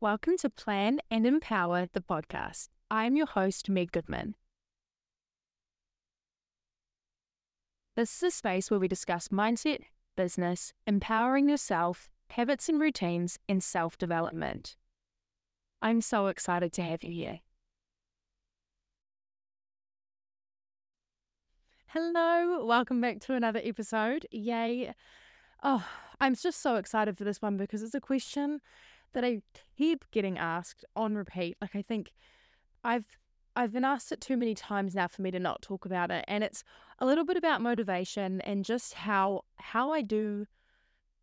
Welcome to Plan and Empower the podcast. I'm your host, Meg Goodman. This is a space where we discuss mindset, business, empowering yourself, habits and routines, and self development. I'm so excited to have you here. Hello, welcome back to another episode. Yay. Oh, I'm just so excited for this one because it's a question that I keep getting asked on repeat. Like I think I've I've been asked it too many times now for me to not talk about it and it's a little bit about motivation and just how how I do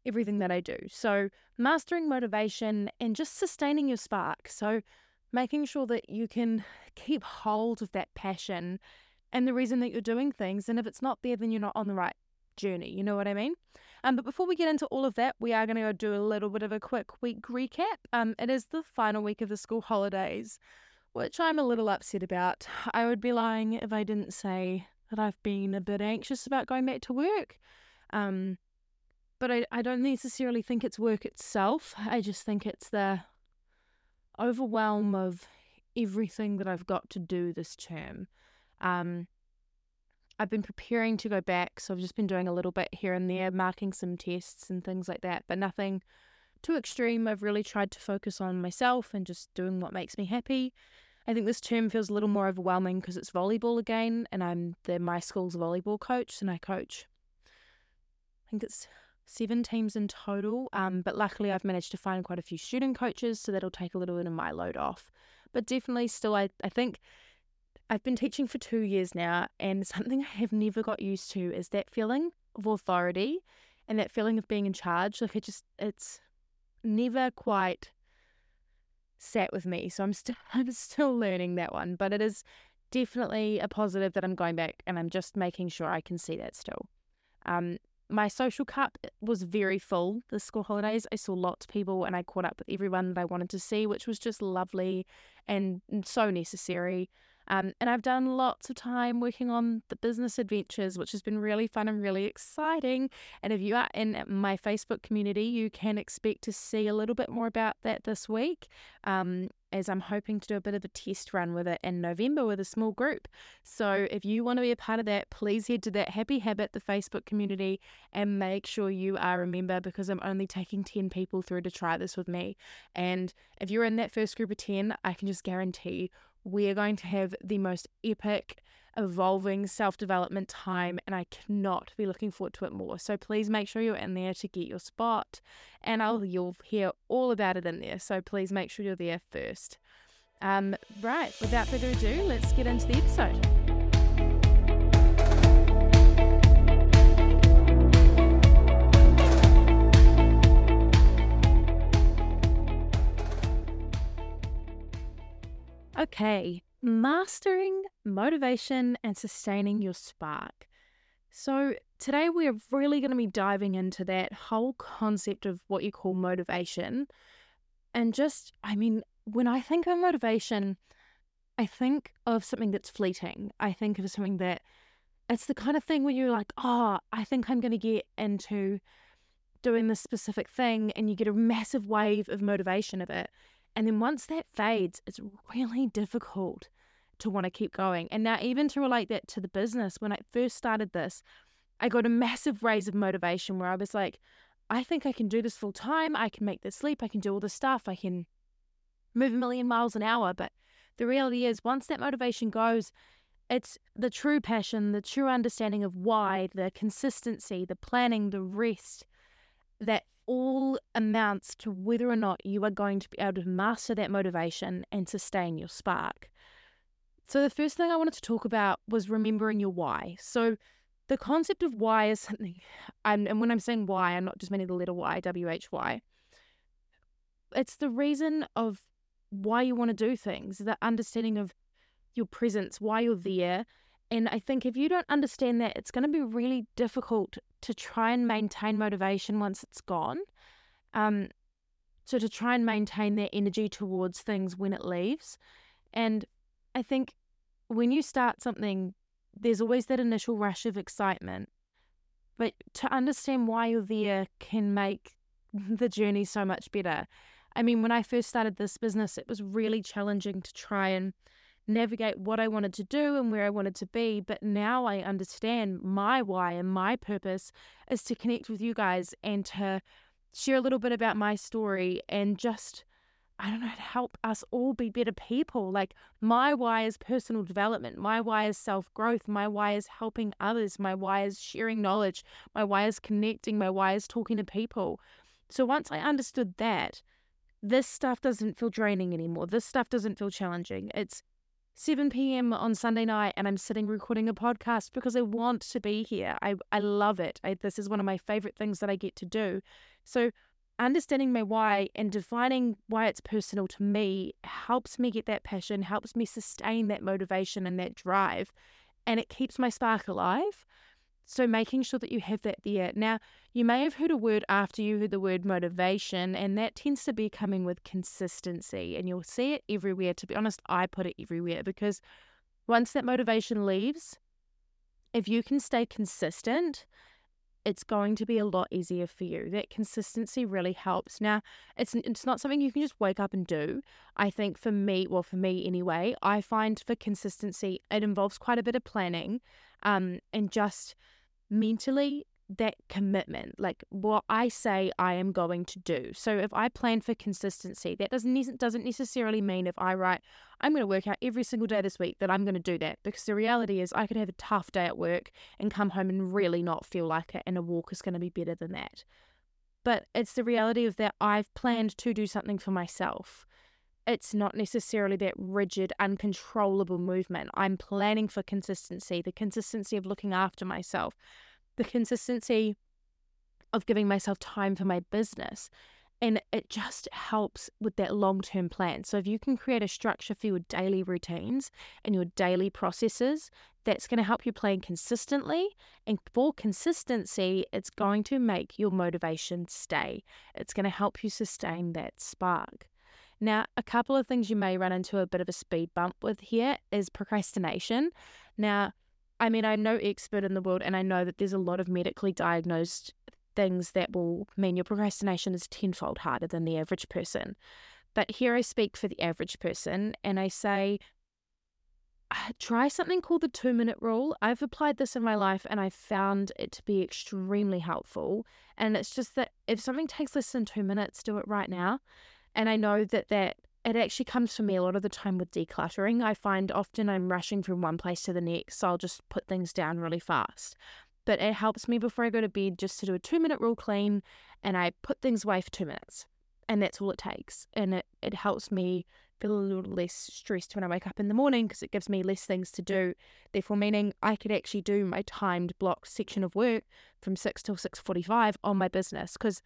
everything that I do. So, mastering motivation and just sustaining your spark. So, making sure that you can keep hold of that passion and the reason that you're doing things. And if it's not there, then you're not on the right journey. You know what I mean? Um, but before we get into all of that, we are going to go do a little bit of a quick week recap. Um, it is the final week of the school holidays, which I'm a little upset about. I would be lying if I didn't say that I've been a bit anxious about going back to work. Um, but I, I don't necessarily think it's work itself. I just think it's the overwhelm of everything that I've got to do this term. Um, I've been preparing to go back, so I've just been doing a little bit here and there, marking some tests and things like that, but nothing too extreme. I've really tried to focus on myself and just doing what makes me happy. I think this term feels a little more overwhelming because it's volleyball again, and I'm the my school's volleyball coach, and I coach. I think it's seven teams in total. Um, but luckily, I've managed to find quite a few student coaches, so that'll take a little bit of my load off. But definitely, still, I, I think I've been teaching for two years now, and something I have never got used to is that feeling of authority and that feeling of being in charge. Like, it just, it's never quite sat with me. So I'm still, I'm still learning that one, but it is definitely a positive that I'm going back and I'm just making sure I can see that still. Um, my social cup was very full the school holidays. I saw lots of people and I caught up with everyone that I wanted to see, which was just lovely and so necessary. Um, and I've done lots of time working on the business adventures, which has been really fun and really exciting. And if you are in my Facebook community, you can expect to see a little bit more about that this week. Um, as I'm hoping to do a bit of a test run with it in November with a small group. So if you want to be a part of that, please head to that Happy Habit, the Facebook community, and make sure you are a member because I'm only taking 10 people through to try this with me. And if you're in that first group of 10, I can just guarantee we are going to have the most epic, evolving self development time, and I cannot be looking forward to it more. So please make sure you're in there to get your spot, and I'll you'll hear all about it in there. So please make sure you're there first. Um, right, without further ado, let's get into the episode. Okay, mastering motivation and sustaining your spark. So, today we're really going to be diving into that whole concept of what you call motivation. And just, I mean, when I think of motivation, I think of something that's fleeting. I think of something that it's the kind of thing where you're like, oh, I think I'm going to get into doing this specific thing, and you get a massive wave of motivation of it. And then once that fades, it's really difficult to want to keep going. And now, even to relate that to the business, when I first started this, I got a massive raise of motivation where I was like, I think I can do this full time. I can make this leap. I can do all this stuff. I can move a million miles an hour. But the reality is, once that motivation goes, it's the true passion, the true understanding of why, the consistency, the planning, the rest that all amounts to whether or not you are going to be able to master that motivation and sustain your spark. So, the first thing I wanted to talk about was remembering your why. So, the concept of why is something, and when I'm saying why, I'm not just meaning the letter Y, W H Y. It's the reason of why you want to do things, the understanding of your presence, why you're there, and I think if you don't understand that, it's going to be really difficult to try and maintain motivation once it's gone. Um, so to try and maintain that energy towards things when it leaves. And I think when you start something, there's always that initial rush of excitement. But to understand why you're there can make the journey so much better. I mean, when I first started this business, it was really challenging to try and navigate what I wanted to do and where I wanted to be. But now I understand my why and my purpose is to connect with you guys and to share a little bit about my story and just, I don't know, to help us all be better people. Like, my why is personal development. My why is self growth. My why is helping others. My why is sharing knowledge. My why is connecting. My why is talking to people. So once I understood that, this stuff doesn't feel draining anymore. This stuff doesn't feel challenging. It's 7 p.m. on Sunday night and I'm sitting recording a podcast because I want to be here. I, I love it. I, this is one of my favorite things that I get to do. So, understanding my why and defining why it's personal to me helps me get that passion, helps me sustain that motivation and that drive, and it keeps my spark alive. So, making sure that you have that there. Now, you may have heard a word after you heard the word motivation, and that tends to be coming with consistency. And you'll see it everywhere. To be honest, I put it everywhere because once that motivation leaves, if you can stay consistent, it's going to be a lot easier for you. That consistency really helps. Now, it's it's not something you can just wake up and do. I think for me, well, for me anyway, I find for consistency, it involves quite a bit of planning, um, and just mentally that commitment, like what I say I am going to do. So if I plan for consistency, that doesn't doesn't necessarily mean if I write I'm going to work out every single day this week that I'm going to do that because the reality is I could have a tough day at work and come home and really not feel like it and a walk is going to be better than that. But it's the reality of that I've planned to do something for myself. It's not necessarily that rigid, uncontrollable movement. I'm planning for consistency, the consistency of looking after myself, the consistency of giving myself time for my business. And it just helps with that long term plan. So, if you can create a structure for your daily routines and your daily processes, that's going to help you plan consistently. And for consistency, it's going to make your motivation stay. It's going to help you sustain that spark. Now, a couple of things you may run into a bit of a speed bump with here is procrastination. Now, I mean, I'm no expert in the world, and I know that there's a lot of medically diagnosed things that will mean your procrastination is tenfold harder than the average person. But here I speak for the average person, and I say, uh, try something called the two minute rule. I've applied this in my life and I found it to be extremely helpful. And it's just that if something takes less than two minutes, do it right now. And I know that that it actually comes for me a lot of the time with decluttering. I find often I'm rushing from one place to the next, so I'll just put things down really fast. But it helps me before I go to bed just to do a two minute rule clean and I put things away for two minutes. And that's all it takes. And it, it helps me feel a little less stressed when I wake up in the morning because it gives me less things to do. Therefore, meaning I could actually do my timed block section of work from 6 till 6.45 on my business because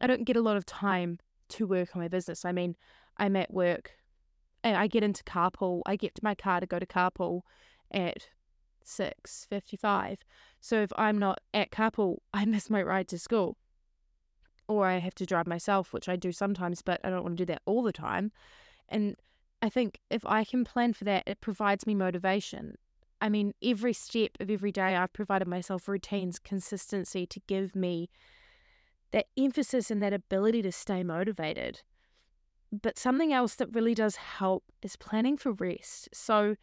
I don't get a lot of time to work on my business. I mean, I'm at work and I get into carpool. I get to my car to go to carpool at 6.55. So if I'm not at carpool, I miss my ride to school. Or I have to drive myself, which I do sometimes, but I don't want to do that all the time. And I think if I can plan for that, it provides me motivation. I mean, every step of every day, I've provided myself routines, consistency to give me that emphasis and that ability to stay motivated. But something else that really does help is planning for rest. So,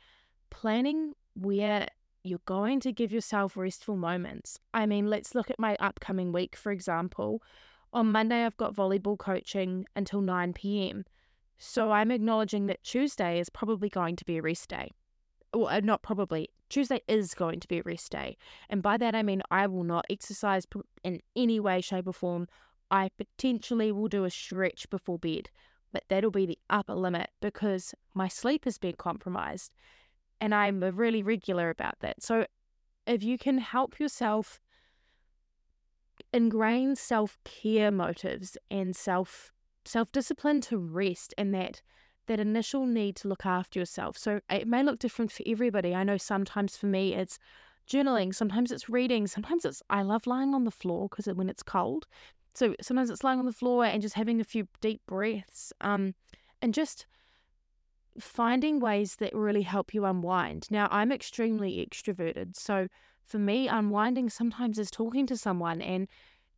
planning where you're going to give yourself restful moments. I mean, let's look at my upcoming week, for example. On Monday, I've got volleyball coaching until 9 p.m. So I'm acknowledging that Tuesday is probably going to be a rest day. Well, uh, not probably, Tuesday is going to be a rest day. And by that, I mean I will not exercise in any way, shape, or form. I potentially will do a stretch before bed, but that'll be the upper limit because my sleep has been compromised. And I'm really regular about that. So if you can help yourself ingrain self care motives and self self discipline to rest and that that initial need to look after yourself. So it may look different for everybody. I know sometimes for me it's journaling, sometimes it's reading, sometimes it's I love lying on the floor because when it's cold. So sometimes it's lying on the floor and just having a few deep breaths, um, and just finding ways that really help you unwind. Now I'm extremely extroverted, so for me, unwinding sometimes is talking to someone and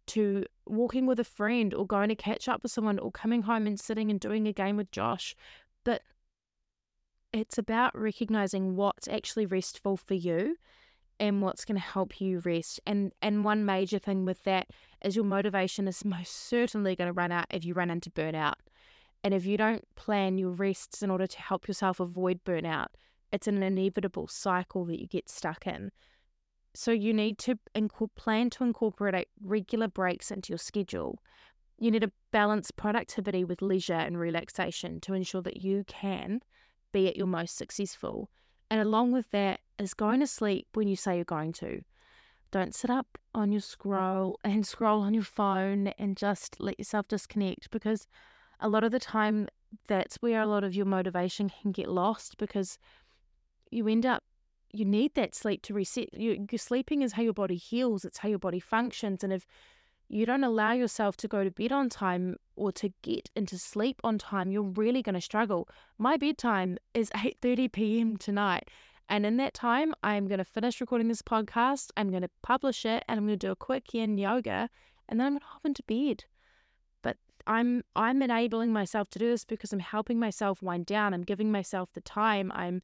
to walking with a friend or going to catch up with someone or coming home and sitting and doing a game with Josh. But it's about recognizing what's actually restful for you and what's going to help you rest. And and one major thing with that is your motivation is most certainly going to run out if you run into burnout. And if you don't plan your rests in order to help yourself avoid burnout, it's an inevitable cycle that you get stuck in. So you need to plan to incorporate regular breaks into your schedule. You need to balance productivity with leisure and relaxation to ensure that you can be at your most successful. And along with that is going to sleep when you say you're going to. Don't sit up on your scroll and scroll on your phone and just let yourself disconnect because a lot of the time that's where a lot of your motivation can get lost because you end up you need that sleep to reset. You, your sleeping is how your body heals. It's how your body functions. And if you don't allow yourself to go to bed on time or to get into sleep on time, you're really going to struggle. My bedtime is 8:30 p.m. tonight. And in that time, I'm going to finish recording this podcast. I'm going to publish it and I'm going to do a quick yin yoga and then I'm going to hop into bed. But I'm I'm enabling myself to do this because I'm helping myself wind down. I'm giving myself the time. I'm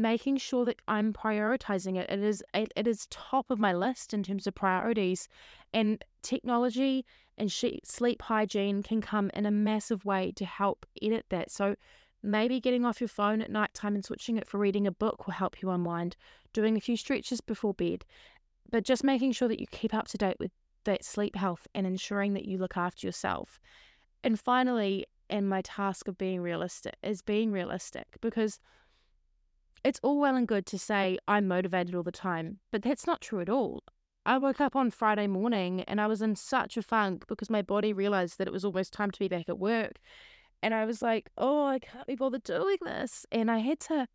making sure that I'm prioritizing it. It is it, it is top of my list in terms of priorities, and technology and sleep hygiene can come in a massive way to help edit that. So maybe getting off your phone at night time and switching it for reading a book will help you unwind. Doing a few stretches before bed, but just making sure that you keep up to date with that sleep health and ensuring that you look after yourself. And finally, and my task of being realistic is being realistic because it's all well and good to say I'm motivated all the time, but that's not true at all. I woke up on Friday morning and I was in such a funk because my body realized that it was almost time to be back at work. And I was like, oh, I can't be bothered doing this. And I had to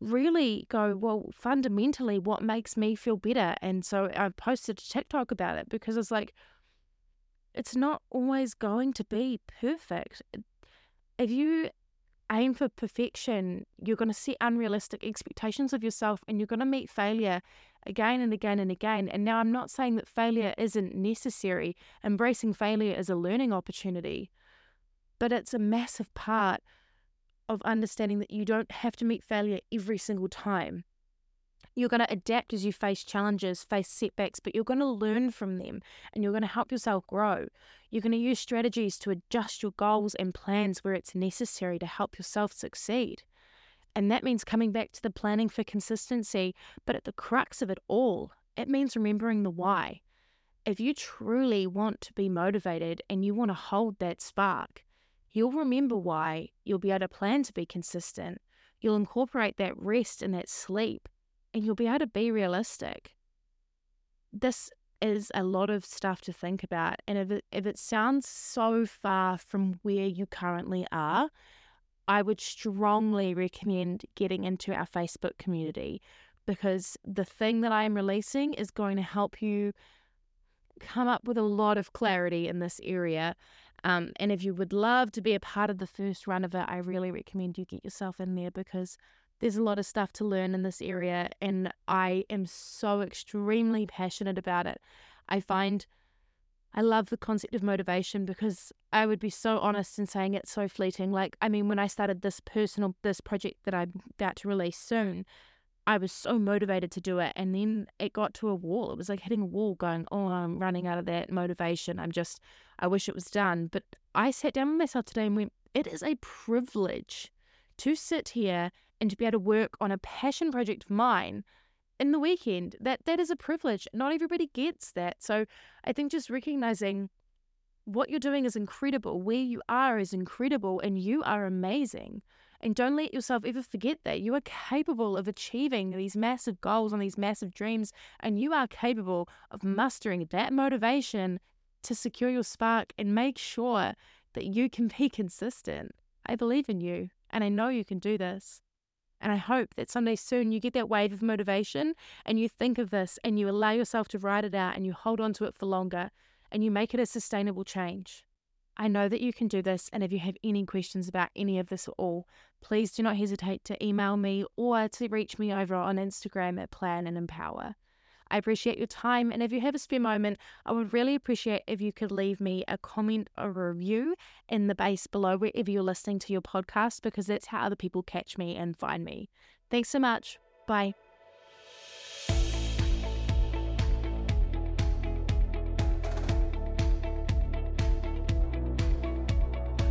really go, well, fundamentally, what makes me feel better? And so I posted a TikTok about it because it's like, it's not always going to be perfect. If you aim for perfection, you're going to set unrealistic expectations of yourself and you're going to meet failure again and again and again. And now I'm not saying that failure isn't necessary, embracing failure is a learning opportunity, but it's a massive part of understanding that you don't have to meet failure every single time. You're going to adapt as you face challenges, face setbacks, but you're going to learn from them and you're going to help yourself grow. You're going to use strategies to adjust your goals and plans where it's necessary to help yourself succeed. And that means coming back to the planning for consistency, but at the crux of it all, it means remembering the why. If you truly want to be motivated and you want to hold that spark, you'll remember why, you'll be able to plan to be consistent, you'll incorporate that rest and that sleep, and you'll be able to be realistic. This is a lot of stuff to think about. And if it, if it sounds so far from where you currently are, I would strongly recommend getting into our Facebook community because the thing that I am releasing is going to help you come up with a lot of clarity in this area. Um, and if you would love to be a part of the first run of it, I really recommend you get yourself in there because there's a lot of stuff to learn in this area, and I am so extremely passionate about it. I find I love the concept of motivation because I would be so honest in saying it's so fleeting. Like, I mean, when I started this personal, this project that I'm about to release soon, I was so motivated to do it. And then it got to a wall. It was like hitting a wall, going, Oh, I'm running out of that motivation. I'm just, I wish it was done. But I sat down with myself today and went, It is a privilege to sit here and to be able to work on a passion project of mine in the weekend. That that is a privilege. Not everybody gets that. So I think just recognizing what you're doing is incredible, where you are is incredible, and you are amazing. And don't let yourself ever forget that. You are capable of achieving these massive goals and these massive dreams, and you are capable of mustering that motivation to secure your spark and make sure that you can be consistent. I believe in you, and I know you can do this. And I hope that someday soon you get that wave of motivation and you think of this and you allow yourself to write it out and you hold on to it for longer and you make it a sustainable change. I know that you can do this, and if you have any questions about any of this at all, please do not hesitate to email me or to reach me over on Instagram at Plan and Empower. I appreciate your time. And if you have a spare moment, I would really appreciate if you could leave me a comment or a review in the base below wherever you're listening to your podcast, because that's how other people catch me and find me. Thanks so much. Bye.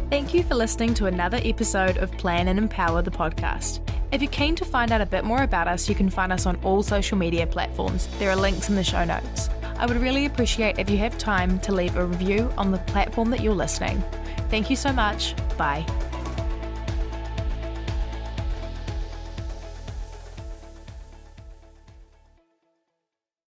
Thank you for listening to another episode of Plan and Empower the podcast. If you're keen to find out a bit more about us, you can find us on all social media platforms. There are links in the show notes. I would really appreciate if you have time to leave a review on the platform that you're listening. Thank you so much. Bye.